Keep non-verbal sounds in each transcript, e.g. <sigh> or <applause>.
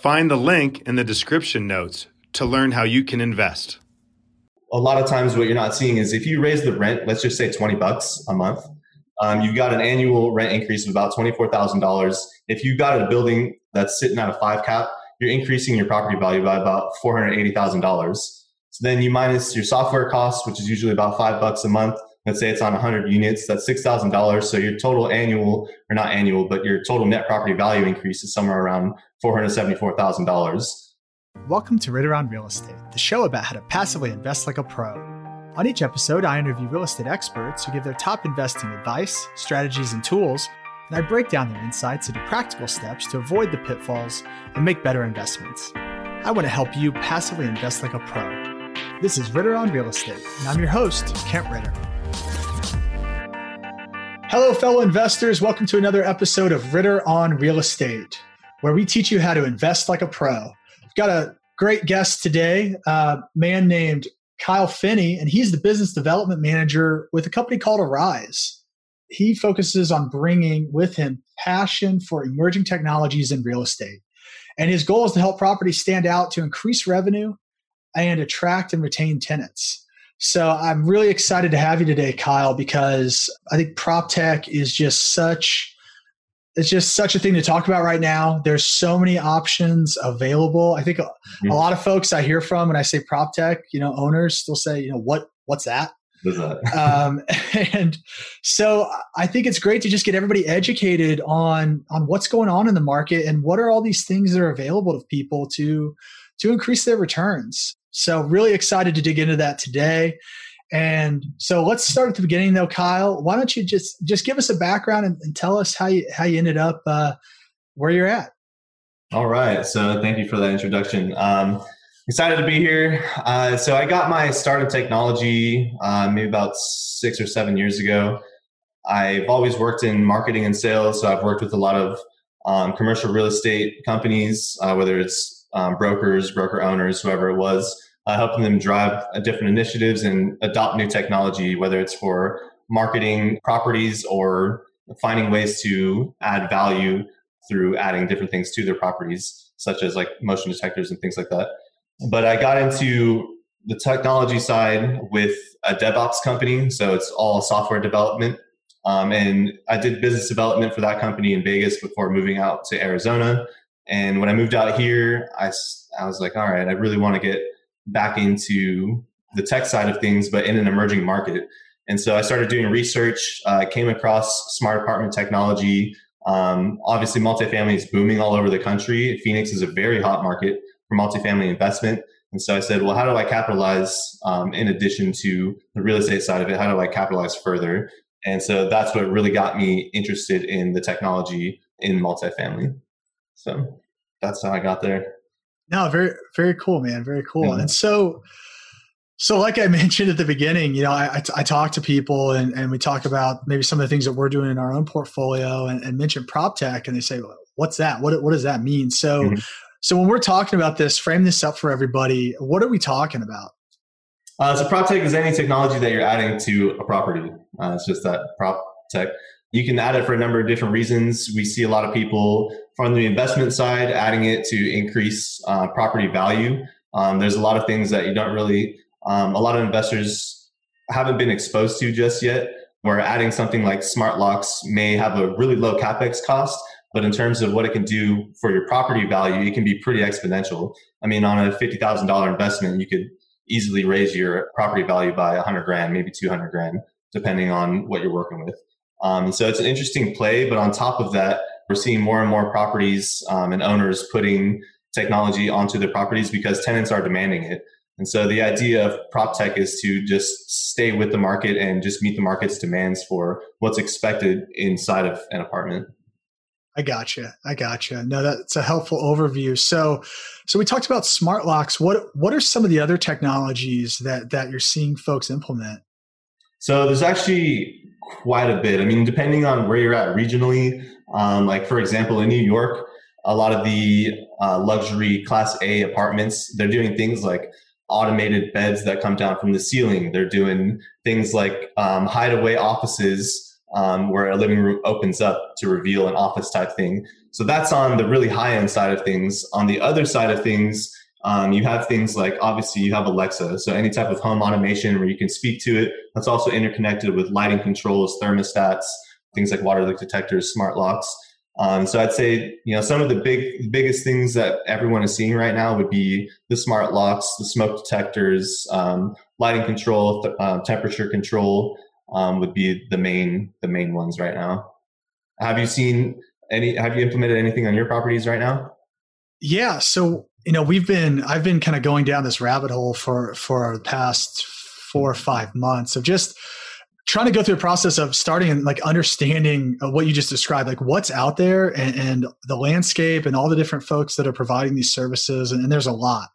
Find the link in the description notes to learn how you can invest. A lot of times, what you're not seeing is if you raise the rent, let's just say 20 bucks a month, um, you've got an annual rent increase of about $24,000. If you've got a building that's sitting at a five cap, you're increasing your property value by about $480,000. So then you minus your software costs, which is usually about five bucks a month, let's say it's on 100 units, that's $6,000. So your total annual, or not annual, but your total net property value increase is somewhere around $474,000. Welcome to Ritter on Real Estate, the show about how to passively invest like a pro. On each episode, I interview real estate experts who give their top investing advice, strategies, and tools, and I break down their insights into practical steps to avoid the pitfalls and make better investments. I want to help you passively invest like a pro. This is Ritter on Real Estate, and I'm your host, Kent Ritter. Hello, fellow investors. Welcome to another episode of Ritter on Real Estate, where we teach you how to invest like a pro. We've got a great guest today, a man named Kyle Finney, and he's the business development manager with a company called Arise. He focuses on bringing with him passion for emerging technologies in real estate. And his goal is to help properties stand out to increase revenue and attract and retain tenants. So I'm really excited to have you today, Kyle, because I think prop tech is just such it's just such a thing to talk about right now. There's so many options available. I think a, mm-hmm. a lot of folks I hear from when I say prop tech, you know, owners still say, you know, what what's that? <laughs> um, <laughs> and so I think it's great to just get everybody educated on on what's going on in the market and what are all these things that are available to people to to increase their returns. So really excited to dig into that today. And so let's start at the beginning though, Kyle. Why don't you just just give us a background and, and tell us how you how you ended up uh, where you're at? All right. So thank you for that introduction. Um, excited to be here. Uh, so I got my start in technology uh, maybe about six or seven years ago. I've always worked in marketing and sales, so I've worked with a lot of um, commercial real estate companies, uh, whether it's um, brokers, broker owners, whoever it was, uh, helping them drive uh, different initiatives and adopt new technology, whether it's for marketing properties or finding ways to add value through adding different things to their properties, such as like motion detectors and things like that. But I got into the technology side with a DevOps company, so it's all software development. Um, and I did business development for that company in Vegas before moving out to Arizona. And when I moved out here, I, I was like, all right, I really want to get back into the tech side of things, but in an emerging market. And so I started doing research, uh, came across smart apartment technology. Um, obviously, multifamily is booming all over the country. Phoenix is a very hot market for multifamily investment. And so I said, well, how do I capitalize um, in addition to the real estate side of it? How do I capitalize further? And so that's what really got me interested in the technology in multifamily. So that's how I got there. No, very very cool, man. Very cool. Mm-hmm. And so, so like I <laughs> mentioned at the beginning, you know, I, I, talk to people and, and we talk about maybe some of the things that we're doing in our own portfolio and, and mention prop tech, and they say, well, "What's that? What what does that mean?" So, mm-hmm. so when we're talking about this, frame this up for everybody. What are we talking about? Uh, so prop tech is any technology that you're adding to a property. Uh, it's just that prop tech. You can add it for a number of different reasons. We see a lot of people from the investment side adding it to increase uh, property value. Um, there's a lot of things that you don't really, um, a lot of investors haven't been exposed to just yet. Where adding something like smart locks may have a really low capex cost, But in terms of what it can do for your property value, it can be pretty exponential. I mean, on a $50,000 investment, you could easily raise your property value by 100 grand, maybe 200 grand, depending on what you're working with. Um, so it's an interesting play. But on top of that, we're seeing more and more properties um, and owners putting technology onto their properties because tenants are demanding it. And so the idea of prop tech is to just stay with the market and just meet the market's demands for what's expected inside of an apartment. I gotcha. I gotcha. No, that's a helpful overview. So, so we talked about smart locks. What what are some of the other technologies that that you're seeing folks implement? So there's actually quite a bit. I mean, depending on where you're at regionally, um, like for example, in New York, a lot of the uh, luxury Class A apartments they're doing things like automated beds that come down from the ceiling. They're doing things like um, hideaway offices um, where a living room opens up to reveal an office type thing. So that's on the really high end side of things. On the other side of things, um, you have things like obviously you have Alexa, so any type of home automation where you can speak to it. That's also interconnected with lighting controls, thermostats, things like water leak detectors, smart locks. Um, so I'd say you know some of the big biggest things that everyone is seeing right now would be the smart locks, the smoke detectors, um, lighting control, th- uh, temperature control um, would be the main the main ones right now. Have you seen any? Have you implemented anything on your properties right now? Yeah, so you know we've been I've been kind of going down this rabbit hole for for the past four or five months of just trying to go through a process of starting and like understanding what you just described, like what's out there and, and, the landscape and all the different folks that are providing these services. And, and there's a lot,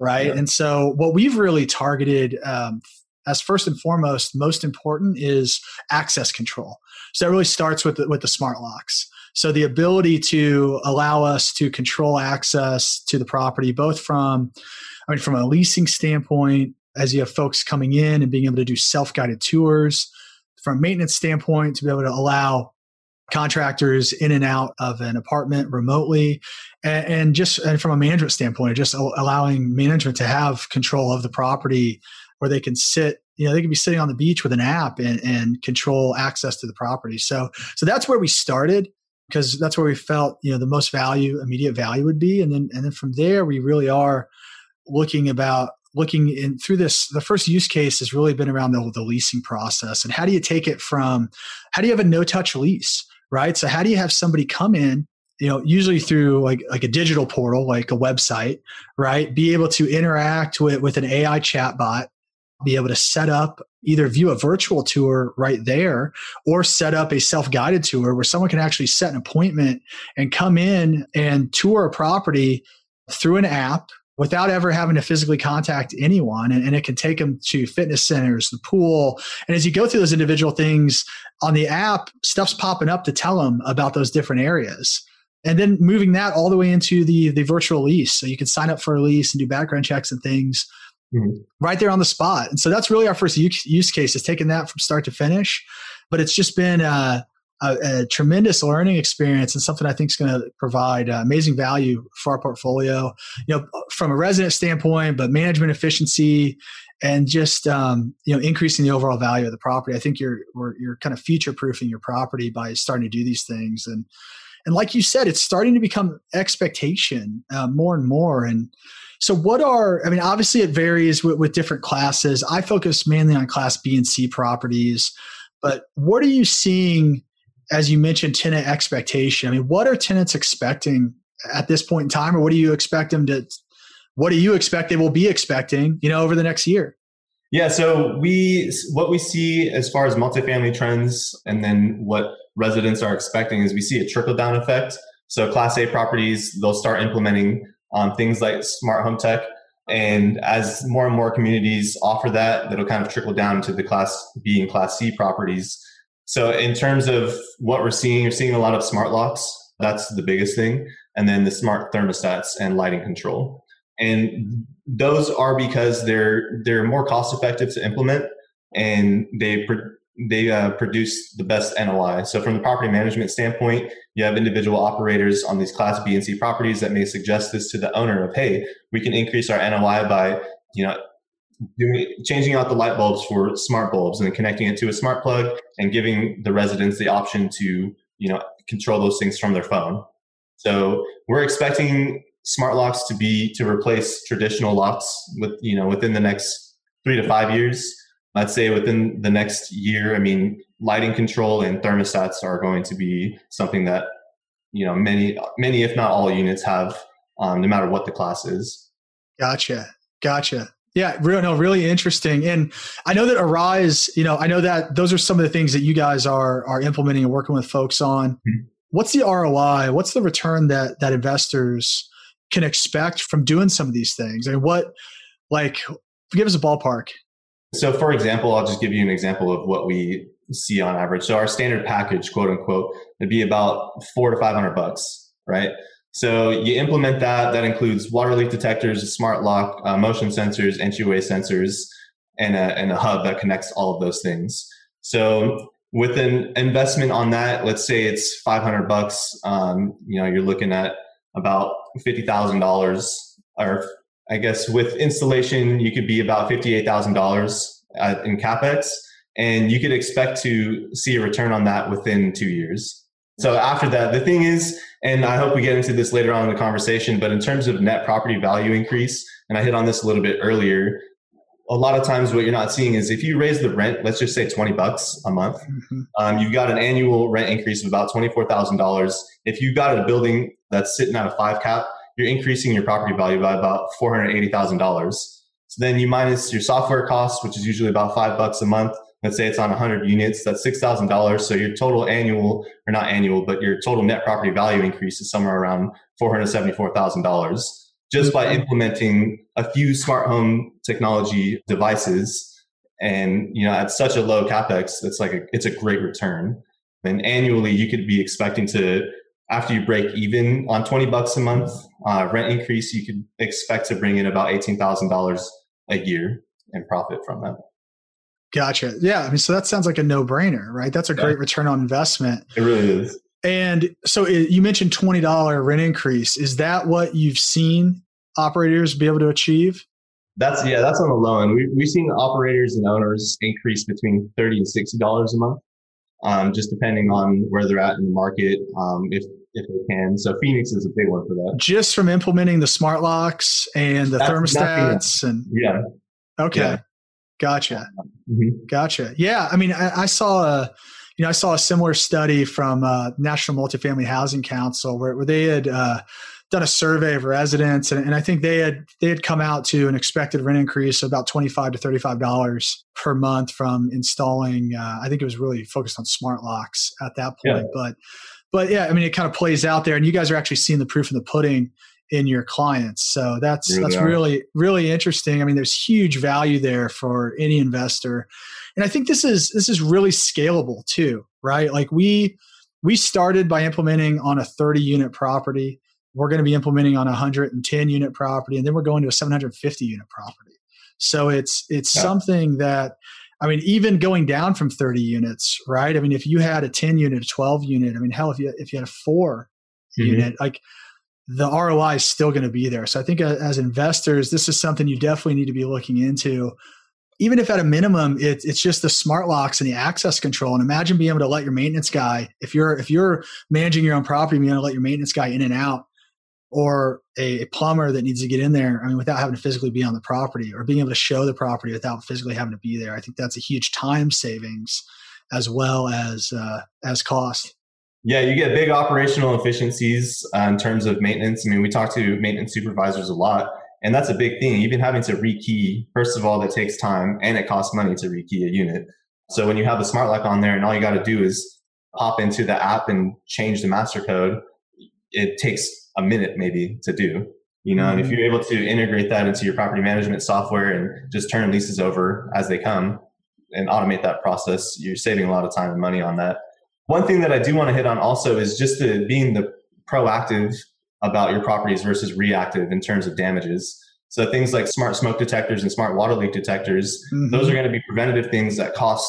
right? Yeah. And so what we've really targeted um, as first and foremost, most important is access control. So that really starts with the, with the smart locks. So the ability to allow us to control access to the property, both from, I mean, from a leasing standpoint, as you have folks coming in and being able to do self-guided tours, from a maintenance standpoint, to be able to allow contractors in and out of an apartment remotely and, and, just and from a management standpoint just allowing management to have control of the property where they can sit you know they can be sitting on the beach with an app and, and control access to the property. So so that's where we started because that's where we felt you know the most value immediate value would be. And then and then from there we really are looking about looking in through this the first use case has really been around the, the leasing process. And how do you take it from how do you have a no touch lease right? So how do you have somebody come in you know usually through like like a digital portal like a website right? Be able to interact with with an ai chatbot be able to set up either view a virtual tour right there or set up a self-guided tour where someone can actually set an appointment and come in and tour a property through an app without ever having to physically contact anyone. And, and, it can take them to fitness centers the pool. And as you go through those individual things on the app stuff's popping up to tell them about those different areas. And then moving that all the way into the the virtual lease. So you can sign up for a lease and do background checks and things mm-hmm. right there on the spot. And so that's really our first use case is taking that from start to finish. But it's just been a, a, a tremendous learning experience and something I think is going to provide uh, amazing value for our portfolio. You know, from a resident standpoint, but management efficiency and just um, you know increasing the overall value of the property. I think you're you're kind of future proofing your property by starting to do these things and. And like you said, it's starting to become expectation uh, more and more. And so, what are, I mean, obviously it varies with, with different classes. I focus mainly on class B and C properties, but what are you seeing as you mentioned tenant expectation? I mean, what are tenants expecting at this point in time, or what do you expect them to, what do you expect they will be expecting, you know, over the next year? Yeah, so we what we see as far as multifamily trends and then what residents are expecting is we see a trickle down effect. So class A properties, they'll start implementing um, things like smart home tech. And as more and more communities offer that, that'll kind of trickle down to the class B and class C properties. So in terms of what we're seeing, you're seeing a lot of smart locks. That's the biggest thing. And then the smart thermostats and lighting control. And those are because they're they're more cost effective to implement and they they uh, produce the best NOI. So from the property management standpoint, you have individual operators on these class B and C properties that may suggest this to the owner of, hey, we can increase our NOI by, you know, doing, changing out the light bulbs for smart bulbs and connecting it to a smart plug and giving the residents the option to, you know, control those things from their phone. So we're expecting smart locks to be to replace traditional locks with you know within the next three to five years. Let's say within the next year, I mean, lighting control and thermostats are going to be something that you know many many if not all units have, um, no matter what the class is. Gotcha, gotcha. Yeah, real no, really interesting. And I know that Arise, you know, I know that those are some of the things that you guys are are implementing and working with folks on. Mm-hmm. What's the ROI? What's the return that that investors can expect from doing some of these things? I and mean, what like give us a ballpark. So for example, I'll just give you an example of what we see on average. So our standard package, quote unquote, would be about four to five hundred bucks, right? So you implement that. That includes water leak detectors, a smart lock, uh, motion sensors, entryway sensors, and a, and a hub that connects all of those things. So with an investment on that, let's say it's 500 bucks, um, you know, you're looking at about $50,000 or I guess with installation, you could be about $58,000 uh, in CapEx and you could expect to see a return on that within two years. So after that, the thing is, and I hope we get into this later on in the conversation, but in terms of net property value increase, and I hit on this a little bit earlier, a lot of times what you're not seeing is if you raise the rent, let's just say 20 bucks a month, mm-hmm. um, you've got an annual rent increase of about $24,000. If you've got a building that's sitting at a five cap, you're increasing your property value by about $480,000. So then you minus your software costs, which is usually about five bucks a month, let's say it's on 100 units, that's $6,000. So your total annual, or not annual, but your total net property value increase is somewhere around $474,000 just by implementing a few smart home technology devices. And, you know, at such a low capex, it's like a, it's a great return. And annually, you could be expecting to, after you break even on 20 bucks a month uh, rent increase, you could expect to bring in about $18,000 a year and profit from that. Gotcha. Yeah. I mean, so that sounds like a no brainer, right? That's a great return on investment. It really is. And so it, you mentioned $20 rent increase. Is that what you've seen operators be able to achieve? That's yeah, that's on the low end. We, we've seen operators and owners increase between 30 and $60 a month, um, just depending on where they're at in the market, um, if, if they can. So Phoenix is a big one for that. Just from implementing the smart locks and the that's thermostats and yeah. Okay. Yeah. Gotcha. Mm-hmm. Gotcha. Yeah. I mean, I, I, saw a, you know, I saw a similar study from uh, National Multifamily Housing Council where, where they had uh, done a survey of residents, and, and, I think they had they had come out to an expected rent increase of about twenty five to thirty five dollars per month from installing. Uh, I think it was really focused on smart locks at that point, yeah. but but yeah, I mean, it kind of plays out there, and you guys are actually seeing the proof in the pudding in your clients. So that's really that's are. really really interesting. I mean, there's huge value there for any investor. And I think this is this is really scalable too, right? Like we we started by implementing on a 30 unit property. We're going to be implementing on a 110 unit property and then we're going to a 750 unit property. So it's it's yeah. something that I mean, even going down from 30 units, right? I mean, if you had a 10 unit, a 12 unit, I mean, hell, if you if you had a 4 mm-hmm. unit, like the ROI is still going to be there. So I think as investors, this is something you definitely need to be looking into. Even if at a minimum, it, it's just the smart locks and the access control. And imagine being able to let your maintenance guy, if you're if you're managing your own property, being able to let your maintenance guy in and out, or a, a plumber that needs to get in there. I mean, without having to physically be on the property, or being able to show the property without physically having to be there. I think that's a huge time savings, as well as uh, as cost. Yeah, you get big operational efficiencies uh, in terms of maintenance. I mean, we talk to maintenance supervisors a lot, and that's a big thing. Even having to rekey, first of all, that takes time and it costs money to rekey a unit. So when you have the smart lock on there and all you got to do is pop into the app and change the master code, it takes a minute maybe to do. You know, mm-hmm. and if mm-hmm. you're able to integrate that into your property management software and just turn leases over as they come and automate that process, you're saving a lot of time and money on that. One thing that I do want to hit on also is just the, being the proactive about your properties versus reactive in terms of damages. So things like smart smoke detectors and smart water leak detectors, mm-hmm. those are going to be preventative things that cost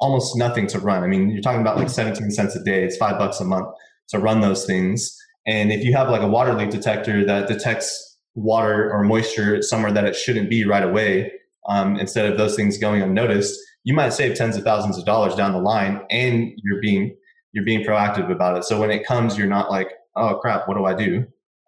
almost nothing to run. I mean, you're talking about like 17 cents a day. It's five bucks a month to run those things. And if you have like a water leak detector that detects water or moisture somewhere that it shouldn't be right away, um, instead of those things going unnoticed, you might save tens of thousands of dollars down the line and you're being you're being proactive about it. So when it comes, you're not like, oh crap, what do I do?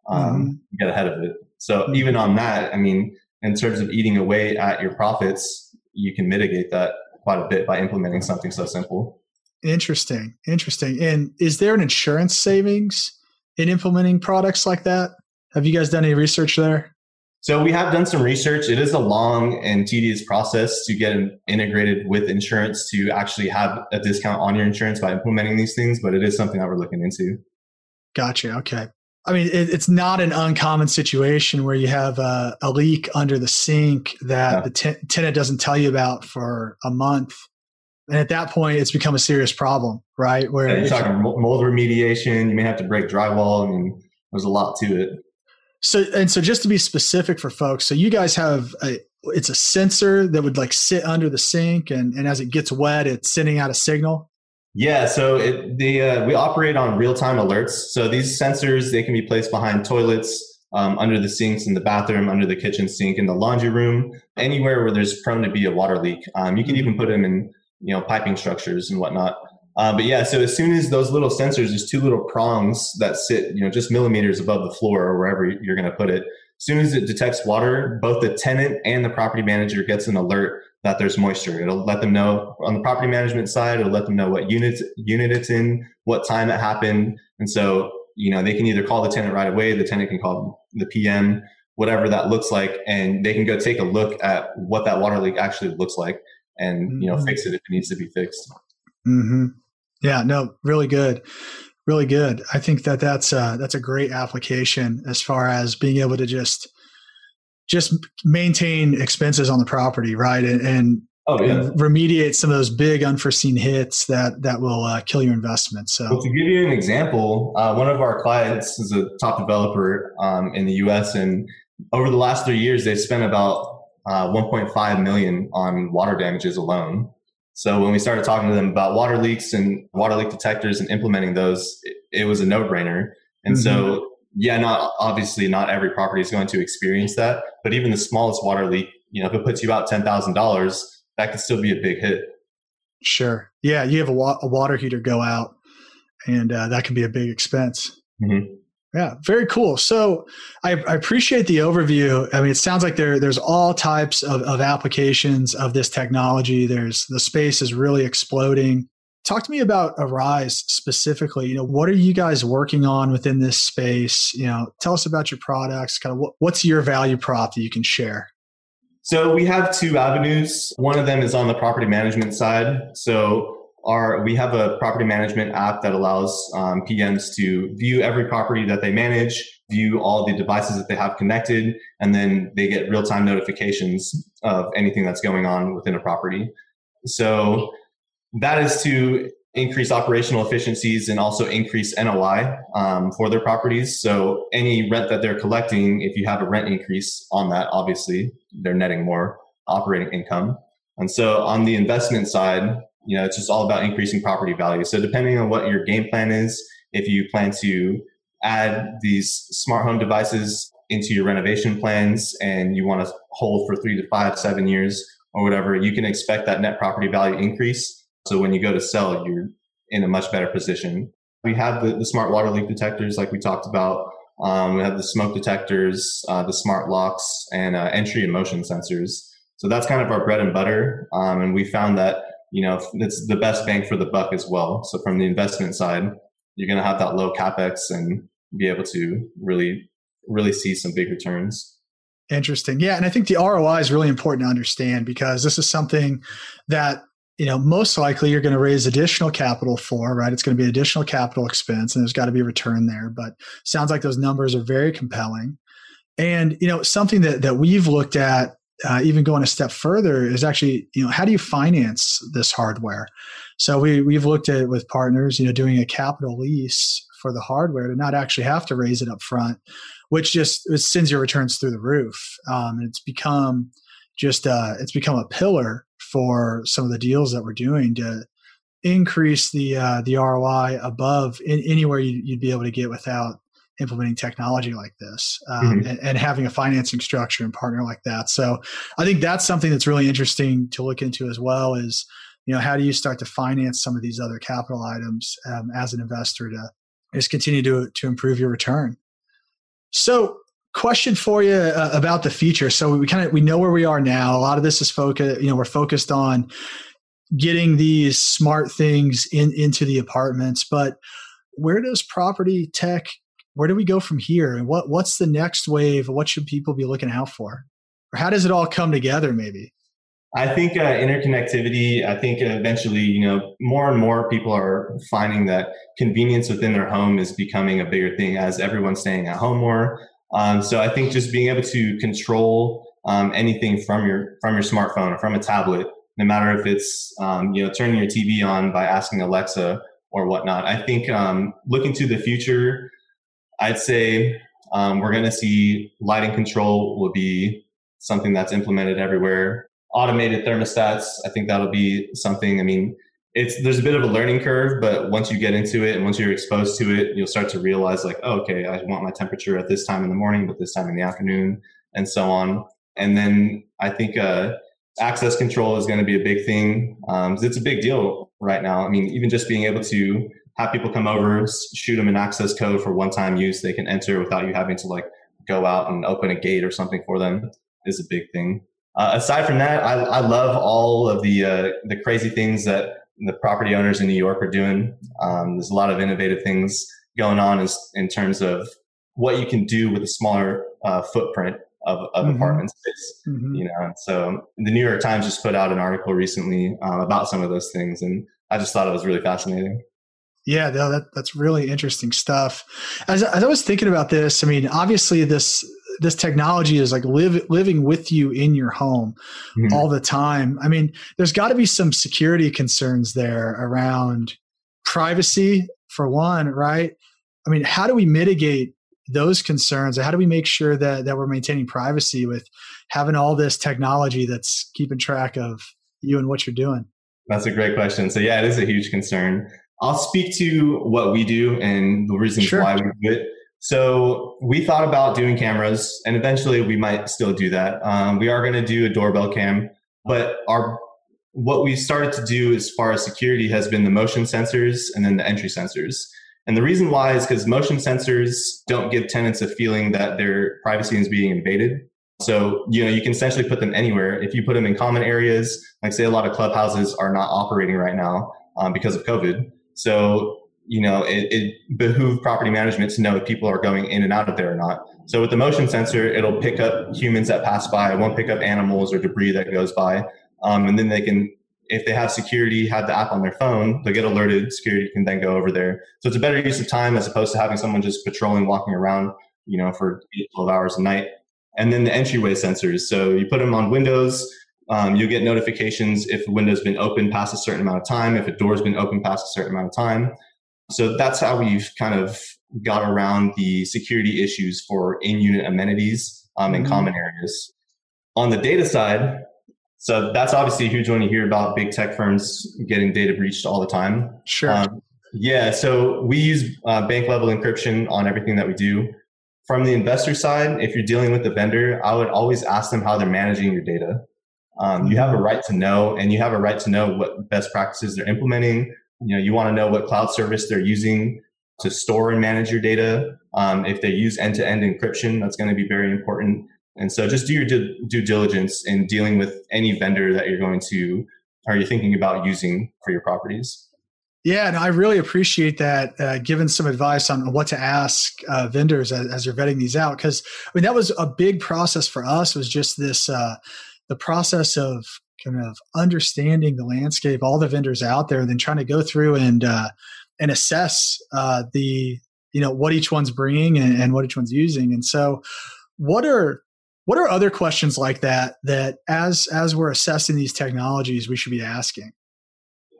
Um, mm-hmm. Get ahead of it. So mm-hmm. even on that, I mean, in terms of eating away at your profits, you can mitigate that quite a bit by implementing something so simple. Interesting. Interesting. And is there an insurance savings in implementing products like that? Have you guys done any research there? So we have done some research. It is a long and tedious process to get integrated with insurance to actually have a discount on your insurance by implementing these things, but it is something that we're looking into. Gotcha. Okay. I mean, it, it's not an uncommon situation where you have a, a leak under the sink that the tenant doesn't tell you about for a month. And at that point, it's become a serious problem, right? Where yeah, you're talking mold remediation, you may have to break drywall. I mean, there's a lot to it. So, and so just to be specific for folks, so you guys have a, it's a sensor that would like sit under the sink and, and as it gets wet, it's sending out a signal. Yeah, so it, the uh, we operate on real time alerts. So these sensors they can be placed behind toilets, um, under the sinks in the bathroom, under the kitchen sink, in the laundry room, anywhere where there's prone to be a water leak. Um, you can even put them in you know piping structures and whatnot. Uh, but yeah, so as soon as those little sensors, there's two little prongs that sit you know just millimeters above the floor or wherever you're going to put it. As soon as it detects water, both the tenant and the property manager gets an alert that there's moisture. It'll let them know on the property management side. It'll let them know what unit unit it's in, what time it happened, and so you know they can either call the tenant right away. The tenant can call the PM, whatever that looks like, and they can go take a look at what that water leak actually looks like, and mm-hmm. you know mm-hmm. fix it if it needs to be fixed. Mm-hmm. Yeah, no, really good, really good. I think that that's uh, that's a great application as far as being able to just just maintain expenses on the property, right? And, and, oh, yeah. and remediate some of those big unforeseen hits that that will uh, kill your investment. So, well, to give you an example, uh, one of our clients is a top developer um, in the U.S. and over the last three years, they've spent about uh, 1.5 million on water damages alone. So when we started talking to them about water leaks and water leak detectors and implementing those, it, it was a no-brainer. And mm-hmm. so yeah, not obviously not every property is going to experience that, but even the smallest water leak, you know, if it puts you out ten thousand dollars, that could still be a big hit. Sure. Yeah, you have a, wa- a water heater go out, and uh, that can be a big expense. Mm-hmm. Yeah, very cool. So I, I, appreciate the overview. I mean, it sounds like there there's all types of, of applications of this technology. There's the space is really exploding. Talk to me about Arise specifically. You know, what are you guys working on within this space? You know, tell us about your products. Kind of what, what's your value prop that you can share? So we have two avenues. One of them is on the property management side. So our we have a property management app that allows um, PMs to view every property that they manage, view all the devices that they have connected, and then they get real time notifications of anything that's going on within a property. So that is to increase operational efficiencies and also increase NOI um, for their properties. So any rent that they're collecting, if you have a rent increase on that, obviously they're netting more operating income. And so on the investment side, you know, it's just all about increasing property value. So depending on what your game plan is, if you plan to add these smart home devices into your renovation plans and you want to hold for three to five, seven years or whatever, you can expect that net property value increase so when you go to sell, you're in a much better position. We have the, the smart water leak detectors, like we talked about. Um, we have the smoke detectors, uh, the smart locks, and uh, entry and motion sensors. So that's kind of our bread and butter. Um, and we found that you know it's the best bang for the buck as well. So from the investment side, you're going to have that low capex and be able to really, really see some big returns. Interesting. Yeah. And I think the ROI is really important to understand because this is something that you know, most likely you're going to raise additional capital for, right? It's going to be additional capital expense and there's got to be a return there. But sounds like those numbers are very compelling. And, you know, something that, that we've looked at, uh, even going a step further, is actually, you know, how do you finance this hardware? So we, we've looked at it with partners, you know, doing a capital lease for the hardware to not actually have to raise it up front, which just sends your returns through the roof. Um, it's become just, uh, it's become a pillar for some of the deals that we're doing to increase the uh, the ROI above in, anywhere you, would be able to get without implementing technology like this um, mm-hmm. and, and, having a financing structure and partner like that. So I think that's something that's really interesting to look into as well. Is you know, how do you start to finance some of these other capital items um, as an investor to just continue to to improve your return? So, question for you uh, about the future. So we kind of we know where we are now. A lot of this is focused. You know, we're focused on getting these smart things in into the apartments, but where does property tech where do we go from here? And what what's the next wave? What should people be looking out for? Or how does it all come together maybe? I think uh, interconnectivity i think eventually you know more and more people are finding that convenience within their home is becoming a bigger thing as everyone's staying at home more. Um, so i think just being able to control um, anything from your from your smartphone or from a tablet no matter if it's um, you know turning your tv on by asking alexa or whatnot i think um, looking to the future I'd say um, we're going to see lighting control will be something that's implemented everywhere. Automated thermostats, I think that'll be something. I mean, it's there's a bit of a learning curve, but once you get into it and once you're exposed to it, you'll start to realize like, oh, okay, I want my temperature at this time in the morning, but this time in the afternoon, and so on. And then I think uh, access control is going to be a big thing. Um, it's a big deal right now. I mean, even just being able to have people come over, shoot them an access code for one time use they can enter without you having to like go out and open a gate or something for them is a big thing. Uh, aside from that, I, I love all of the uh, the crazy things that the property owners in New York are doing. Um, there's a lot of innovative things going on in, in, terms of what you can do with a smaller uh, footprint of, of mm-hmm. apartment space. Mm-hmm. You know, so the New York Times just put out an article recently um, about some of those things, and I just thought it was really fascinating. Yeah, no, that that's really interesting stuff. As, as I was thinking about this, I mean, obviously this this technology is like live, living with you in your home mm-hmm. all the time. I mean, there's got to be some security concerns there around privacy for one, right? I mean, how do we mitigate those concerns? How do we make sure that that we're maintaining privacy with having all this technology that's keeping track of you and what you're doing? That's a great question. So yeah, it is a huge concern. I'll speak to what we do and the reasons sure. why we do it. So we thought about doing cameras, and eventually we might still do that. Um, we are going to do a doorbell cam, but our what we started to do as far as security has been the motion sensors and then the entry sensors. And the reason why is because motion sensors don't give tenants a feeling that their privacy is being invaded. So, you know, you can essentially put them anywhere. If you put them in common areas, like say a lot of clubhouses are not operating right now um, because of COVID. So, you know, it, it behooves property management to know if people are going in and out of there or not. So with the motion sensor, it'll pick up humans that pass by. It won't pick up animals or debris that goes by. Um, and then they can, if they have security, have the app on their phone, they'll get alerted. Security can then go over there. So it's a better use of time as opposed to having someone just patrolling, walking around, you know, for 12 hours a night. And then the entryway sensors. So you put them on windows. Um, you'll get notifications if the window's been open past a certain amount of time, if a door's been open past a certain amount of time. So that's how we've kind of got around the security issues for in-unit amenities um, in mm-hmm. common areas. On the data side, so that's obviously a huge one you hear about big tech firms getting data breached all the time. Sure. Um, yeah, so we use uh, bank level encryption on everything that we do. From the investor side, if you're dealing with the vendor, I would always ask them how they're managing your data. Um, you have a right to know, and you have a right to know what best practices they're implementing. You know, you want to know what cloud service they're using to store and manage your data. Um, if they use end-to-end encryption, that's going to be very important. And so, just do your due, diligence in dealing with any vendor that you're going to, are you thinking about using for your properties. Yeah, and I really appreciate that, uh, giving some advice on what to ask uh, vendors as, as, you're vetting these out. Because I mean, that was a big process for us. Was just this uh, the process of kind of understanding the landscape, all the vendors out there, and then trying to go through and uh, and assess uh, the you know what each one's bringing and, and what each one's using. And so, what are what are other questions like that that as as we're assessing these technologies we should be asking?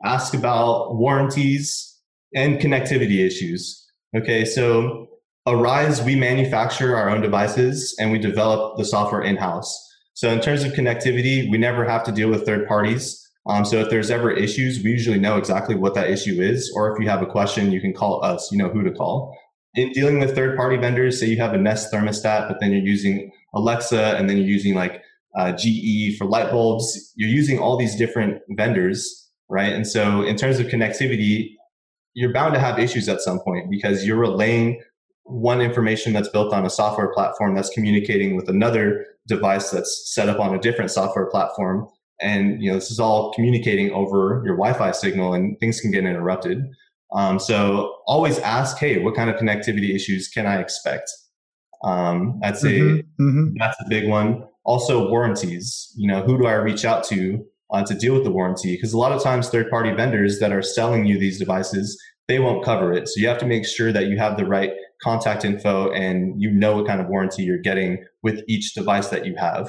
Ask about warranties and connectivity issues. Okay, so Arise, we manufacture our own devices and we develop the software in house. So in terms of connectivity, we never have to deal with third parties. Um, so if there's ever issues, we usually know exactly what that issue is. Or if you have a question, you can call us. You know who to call. In dealing with third party vendors, say you have a Nest thermostat, but then you're using Alexa, and then you're using like uh, GE for light bulbs. You're using all these different vendors. right? And so, in terms of connectivity, you're bound to have issues at some point because you're relaying one information that's built on a software platform that's communicating with another device that's set up on a different software platform. And you know this is all communicating over your wi-fi signal and things can get interrupted. Um, so always ask hey what kind of connectivity issues can i expect? Um, i'd say mm-hmm, mm-hmm. that's a big one. Also warranties. You know who do i reach out to uh, to deal with the warranty? Because a lot of times third party vendors that are selling you these devices they won't cover it. So you have to make sure that you have the right contact info and you know what kind of warranty you're getting with each device that you have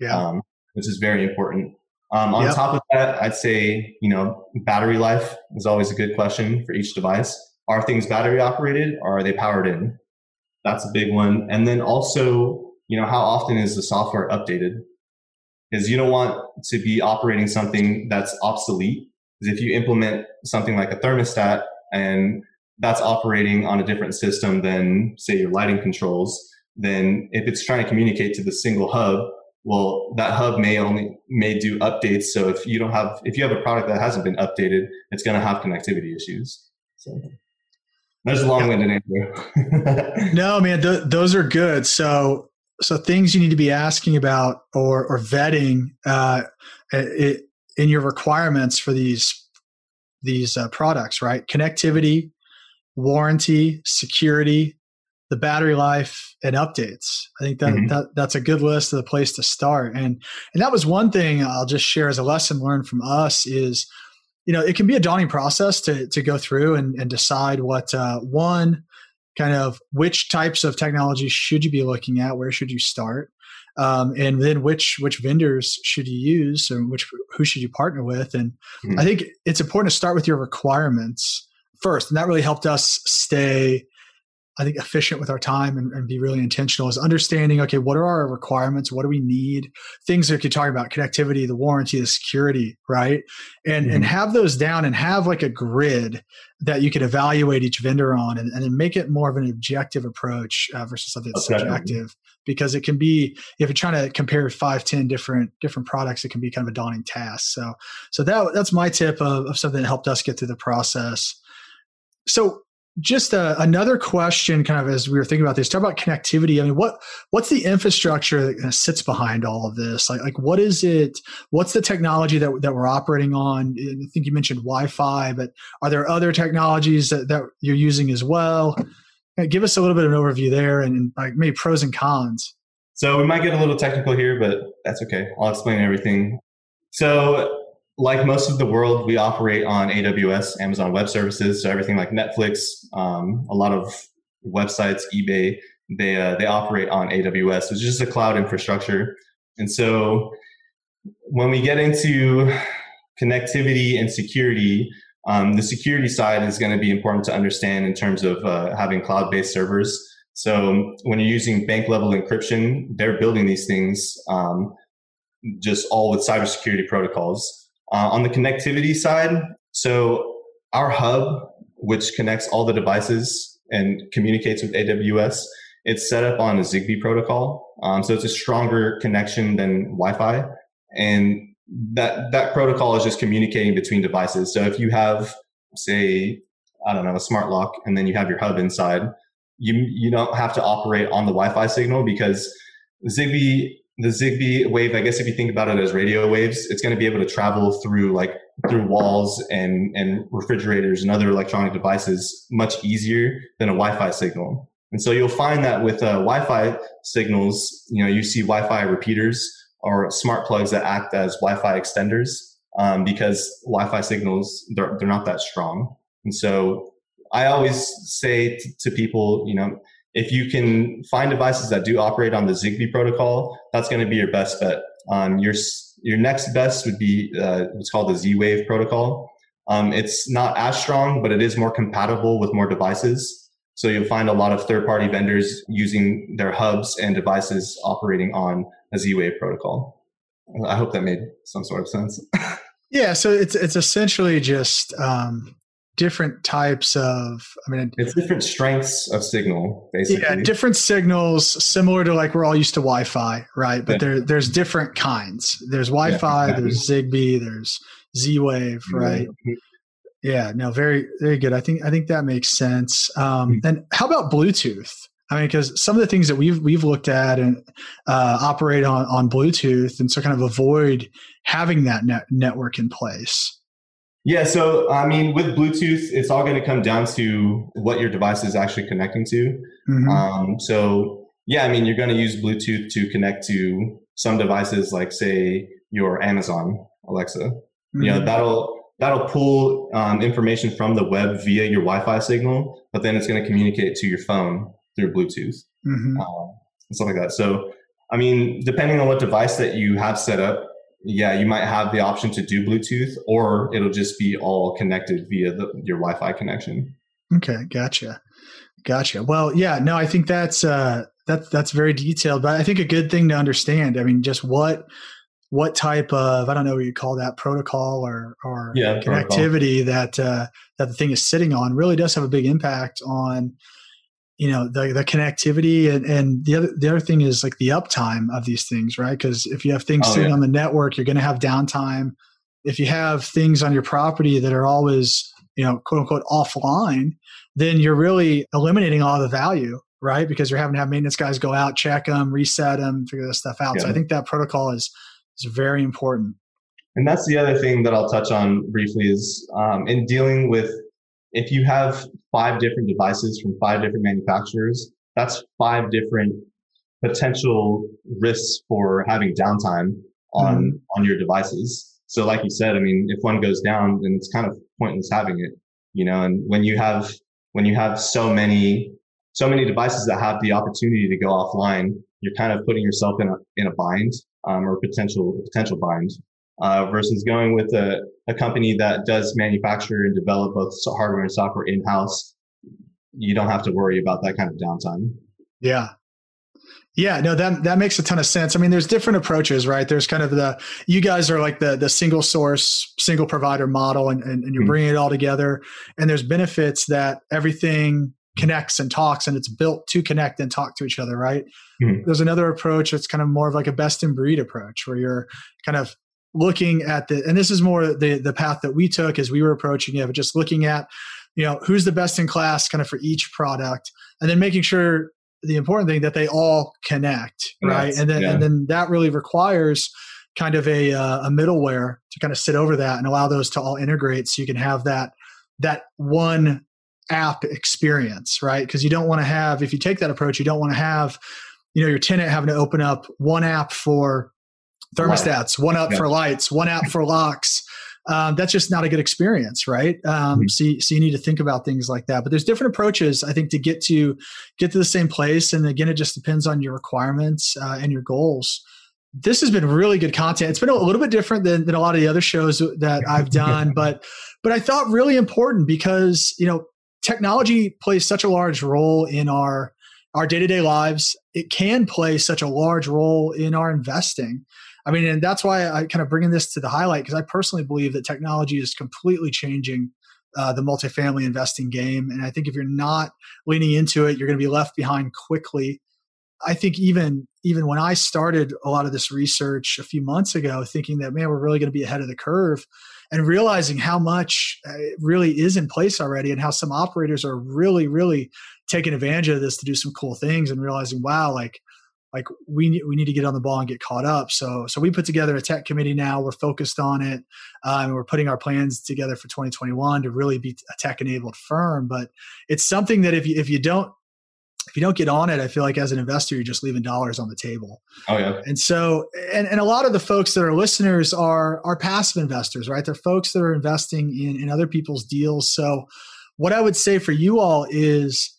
yeah. Um, which is very important um, on yep. top of that, I'd say, you know, battery life is always a good question for each device. Are things battery operated or are they powered in? That's a big one. And then also, you know, how often is the software updated? Because you don't want to be operating something that's obsolete. Because if you implement something like a thermostat and that's operating on a different system than, say, your lighting controls, then if it's trying to communicate to the single hub, well that hub may only may do updates. So if you don't have if you have a product that hasn't been updated it's going to have connectivity issues. So there's a long-winded answer. <laughs> No man th- those are good. So so things you need to be asking about or or vetting uh, it, in your requirements for these these uh, products right? Connectivity warranty security the battery life and updates. I think that, mm-hmm. that that's a good list of the place to start. And and that was one thing I'll just share as a lesson learned from us is, you know, it can be a daunting process to to go through and, and decide what uh, one kind of which types of technology should you be looking at, where should you start, um, and then which which vendors should you use, and which who should you partner with. And mm-hmm. I think it's important to start with your requirements first, and that really helped us stay I think efficient with our time and, and, be really intentional is understanding, okay, what are our requirements? What do we need? Things that you're talking about, connectivity, the warranty, the security, right? And mm-hmm. and have those down and have like a grid that you could evaluate each vendor on and, and then make it more of an objective approach uh, versus something that's okay. subjective because it can be if you're trying to compare five, ten different different products, it can be kind of a daunting task. So so that that's my tip of, of something that helped us get through the process. So just uh, another question kind of as we were thinking about this talk about connectivity. I mean what what's the infrastructure that sits behind all of this? Like like what is it? What's the technology that, that we're operating on? I think you mentioned wi-fi but are there other technologies that, that you're using as well? Give us a little bit of an overview there and like maybe pros and cons. So we might get a little technical here but that's okay. I'll explain everything. So like most of the world, we operate on AWS, Amazon Web Services. So everything like Netflix, um, a lot of websites, eBay, they uh, they operate on AWS. It's just a cloud infrastructure. And so when we get into connectivity and security, um, the security side is going to be important to understand in terms of uh, having cloud-based servers. So when you're using bank level encryption, they're building these things um, just all with cybersecurity protocols. Uh, on the connectivity side, so our hub, which connects all the devices and communicates with AWS, it's set up on a Zigbee protocol. Um, so it's a stronger connection than Wi-Fi, and that that protocol is just communicating between devices. So if you have, say, I don't know, a smart lock, and then you have your hub inside, you you don't have to operate on the Wi-Fi signal because Zigbee the Zigbee wave, I guess if you think about it as radio waves, it's going to be able to travel through like through walls and and refrigerators and other electronic devices much easier than a Wi-Fi signal. And so you'll find that with uh, Wi-Fi signals, you know, you see Wi-Fi repeaters or smart plugs that act as Wi-Fi extenders um, because Wi-Fi signals they're they're not that strong. And so I always say t- to people, you know, if you can find devices that do operate on the Zigbee protocol, that's going to be your best bet. Um, your your next best would be uh, what's called the Z-Wave protocol. Um, it's not as strong, but it is more compatible with more devices. So you'll find a lot of third-party vendors using their hubs and devices operating on a Z-Wave protocol. I hope that made some sort of sense. <laughs> yeah, so it's it's essentially just um, different types of i mean it's different strengths of signal basically yeah different signals similar to like we're all used to wi-fi right but yeah. there there's different kinds there's wi-fi yeah, exactly. there's zigbee there's Z-Wave, right? Mm-hmm. Yeah, no, very, very good. I think I think that makes sense. Um, mm-hmm. And how about Bluetooth? I mean, because some of the things that we've we've looked at and uh, operate on on Bluetooth, and so kind of avoid having that net network in place. Yeah, so I mean, with Bluetooth, it's all going to come down to what your device is actually connecting to. Mm-hmm. Um, so yeah, I mean, you're going to use Bluetooth to connect to some devices, like say your Amazon Alexa. Mm-hmm. You know, that'll that'll pull um, information from the web via your Wi-Fi signal, but then it's going to communicate to your phone through Bluetooth mm-hmm. um, and stuff like that. So, I mean, depending on what device that you have set up, yeah, you might have the option to do Bluetooth, or it'll just be all connected via the, your Wi-Fi connection. Okay, gotcha, gotcha. Well, yeah, no, I think that's uh, that's that's very detailed, but I think a good thing to understand. I mean, just what what type of I don't know what you call that protocol or or yeah, connectivity protocol. that uh, that the thing is sitting on really does have a big impact on you know the the connectivity and, and the other the other thing is like the uptime of these things right? Because if you have things oh, sitting yeah. on the network you're going to have downtime. If you have things on your property that are always you know quote unquote offline then you're really eliminating all the value right? Because you're having to have maintenance guys go out check them reset them figure this stuff out. Yeah. so i think that protocol is is very important. And that's the other thing that i'll touch on briefly is um, in dealing with if you have five different devices from five different manufacturers, that's five different potential risks for having downtime on mm on your devices. So like you said, I mean, if one goes down, then it's kind of pointless having it, you know, and when you have when you have so many so many devices that have the opportunity to go offline, you're kind of putting yourself in a in a bind um, or potential potential bind uh, versus going with a, a company that does manufacture and develop both hardware and software in house. You don't have to worry about that kind of downtime. Yeah. Yeah, no, that that makes a ton of sense. I mean, there's different approaches, right? There's kind of the you guys are like the the single source, single provider model, and, and, and you're mm-hmm. bringing it all together. And there's benefits that everything connects and talks, and it's built to connect and talk to each other, right? Mm-hmm. There's another approach that's kind of more of like a best in breed approach, where you're kind of looking at the and this is more the the path that we took as we were approaching it but just looking at you know who's the best in class kind of for each product and then making sure the important thing that they all connect right? Yes, and then yeah. and then that really requires kind of a uh, a middleware to kind of sit over that and allow those to all integrate so you can have that that one app experience right? Because you don't want to have if you take that approach you don't want to have you know your tenant having to open up one app for thermostats, one app yeah. for lights, one app for locks. Um, that's just not a good experience, right? Um, mm-hmm. so, you, so you need to think about things like that. But there's different approaches, I think, to get to get to the same place. And again, it just depends on your requirements uh, and your goals. This has been really good content. It's been a little bit different than, than a lot of the other shows that I've done, <laughs> but but I thought really important because you know technology plays such a large role in our our day to day lives. It can play such a large role in our investing. I mean, and that's why I kind of bringing this to the highlight because I personally believe that technology is completely changing uh, the multifamily investing game. And I think if you're not leaning into it, you're going to be left behind quickly. I think even even when I started a lot of this research a few months ago, thinking that man, we're really going to be ahead of the curve, and realizing how much uh, really is in place already, and how some operators are really, really taking advantage of this to do some cool things, and realizing, wow, like like we we need to get on the ball and get caught up. So so we put together a tech committee now. We're focused on it, uh, and we're putting our plans together for 2021 to really be a tech enabled firm. But it's something that if you if you don't if you don't get on it, I feel like as an investor, you're just leaving dollars on the table. Oh yeah. And so, and, and a lot of the folks that are listeners are are passive investors, right? They're folks that are investing in in other people's deals. So, what I would say for you all is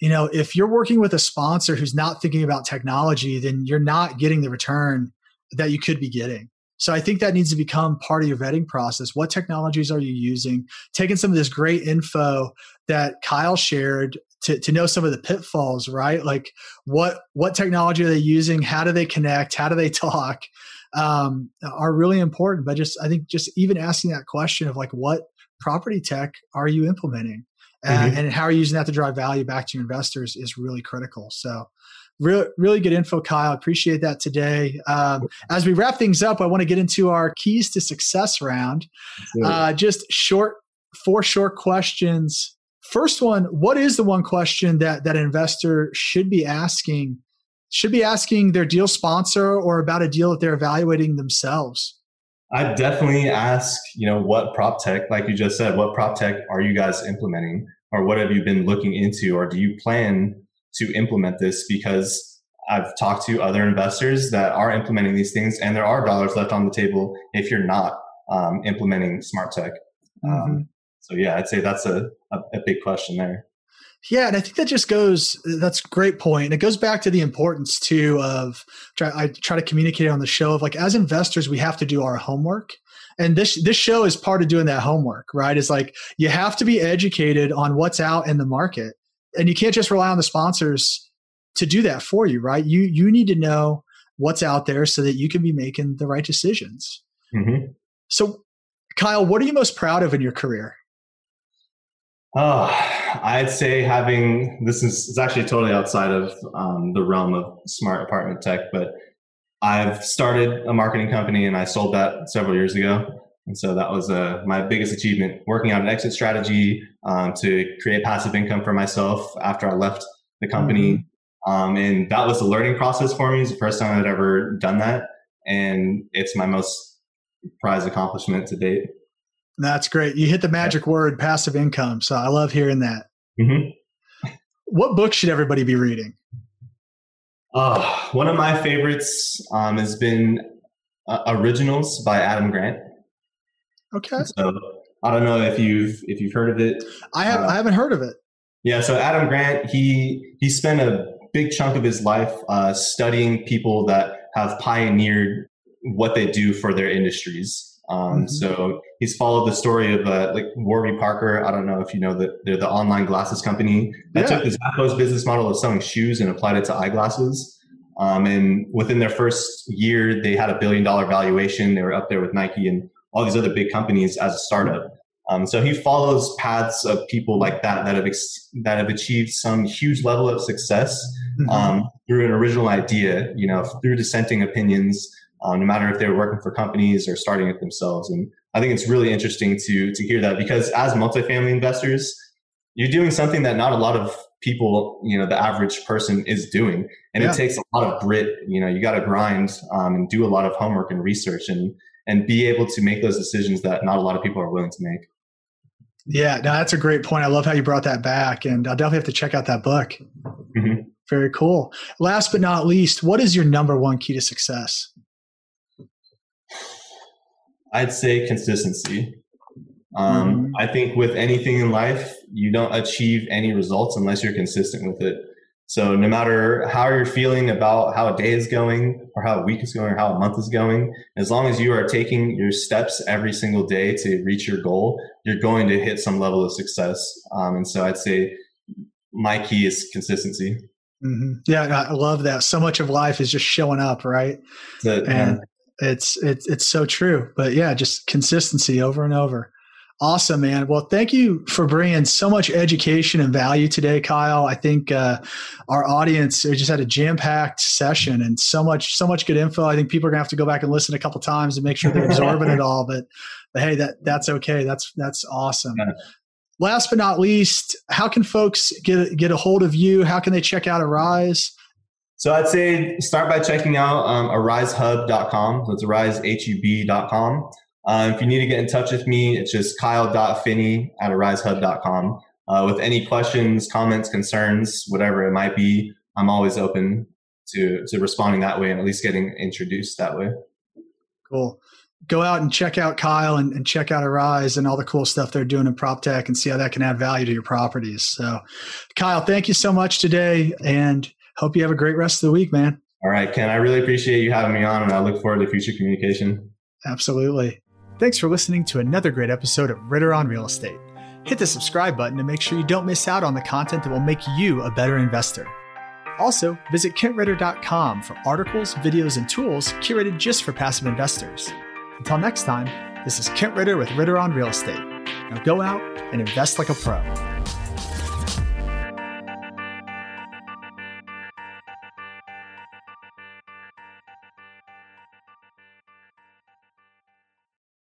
you know, if you're working with a sponsor who's not thinking about technology, then you're not getting the return that you could be getting. So I think that needs to become part of your vetting process. What technologies are you using? Taking some of this great info that Kyle shared to, to know some of the pitfalls, right? Like what what technology are they using? How do they connect? How do they <laughs> talk? Um, are really important. But just I think just even asking that question of like what property tech are you implementing? Mm-hmm. and how are you using that to drive value back to your investors is really critical. So, Re- really good info, Kyle. Appreciate that today. Um, as we wrap things up, I want to get into our keys to success round. Uh, just short, four short questions. First one: What is the one question that that investor should be asking? Should be asking their deal sponsor or about a deal that they're evaluating themselves. I definitely ask, you know, what prop tech, like you just said, what prop tech are you guys implementing, or what have you been looking into, or do you plan to implement this? Because I've talked to other investors that are implementing these things, and there are dollars left on the table if you're not um, implementing smart tech. Um, mm-hmm. Um, so yeah, I'd say that's a, a, a big question there. Yeah, and I think that just goes. That's a great point. And it goes back to the importance too of. Try, I try to communicate on the show of like as investors, we have to do our homework, and this this show is part of doing that homework. Right? Is like you have to be educated on what's out in the market, and you can't just rely on the sponsors to do that for you. Right? You you need to know what's out there so that you can be making the right decisions. Mm-hmm. So, Kyle, what are you most proud of in your career? Oh, I'd say having this is it's actually totally outside of um, the realm of smart apartment tech, but I've started a marketing company and I sold that several years ago. And so that was uh, my biggest achievement, working on an exit strategy um, to create passive income for myself after I left the company. Mm-hmm. Um, and that was a learning process for me. It's the first time I'd ever done that. And it's my most prized accomplishment to date. That's great. You hit the magic word, passive income. So I love hearing that. Mm-hmm. What book should everybody be reading? Uh, one of my favorites um, has been uh, Originals by Adam Grant. Okay. So I don't know if you've if you've heard of it. I have. Uh, I haven't heard of it. Yeah. So Adam Grant, he he spent a big chunk of his life uh, studying people that have pioneered what they do for their industries. Um, mm-hmm. So he's followed the story of uh, like Warby Parker. I don't know if you know that they're the online glasses company that yeah. took the Zappos business model of selling shoes and applied it to eyeglasses. Um, and within their first year, they had a billion dollar valuation. They were up there with Nike and all these other big companies as a startup. Um, so he follows paths of people like that that have ex- that have achieved some huge level of success mm-hmm. um, through an original idea. You know, through dissenting opinions um, no matter if they're working for companies or starting it themselves. And I think it's really interesting to to hear that because as multifamily investors, you're doing something that not a lot of people, you know, the average person is doing, and yeah. it takes a lot of grit. You know, you got to grind um, and do a lot of homework and research, and and be able to make those decisions that not a lot of people are willing to make. Yeah, no, that's a great point. I love how you brought that back, and I'll definitely have to check out that book. Mm-hmm. Very cool. Last but not least, what is your number one key to success? I'd say consistency. Um, mm-hmm. I think with anything in life, you don't achieve any results unless you're consistent with it. So no matter how you're feeling about how a day is going or how a week is going or how a month is going, as long as you are taking your steps every single day to reach your goal, you're going to hit some level of success. Um, and so I'd say my key is consistency. Mm-hmm. Yeah, I love that. So much of life is just showing up, right? and yeah it's it's it's so true. But yeah, just consistency over and over. Awesome, man. Well, thank you for bringing so much education and value today, Kyle. I think uh, our audience just had a jam packed session and so much so much good info. I think people are gonna have to go back and listen a couple times to make sure they're absorbing it all. But but hey, that that's okay. That's that's awesome. Last but not least, how can folks get get a hold of you? How can they check out Arise? So I'd say start by checking out um, arisehub.com. So it's arisehub.com. Uh, if you need to get in touch with me, it's just kyle.finney at arisehub.com. Uh, with any questions, comments, concerns, whatever it might be, I'm always open to, to responding that way and at least getting introduced that way. Cool. Go out and check out Kyle and, and check out Arise and all the cool stuff they're doing in prop tech and see how that can add value to your properties. So, Kyle, thank you so much today. And hope you have a great rest of the week, man. All right, Ken. I really appreciate you having me on, and I look forward to future communication. Absolutely. Thanks for listening to another great episode of Ritter on Real Estate. Hit the subscribe button to make sure you don't miss out on the content that will make you a better investor. Also, visit kentritter.com for articles, videos, and tools curated just for passive investors. Until next time, this is Kent Ritter with Ritter on Real Estate. Now go out and invest like a pro.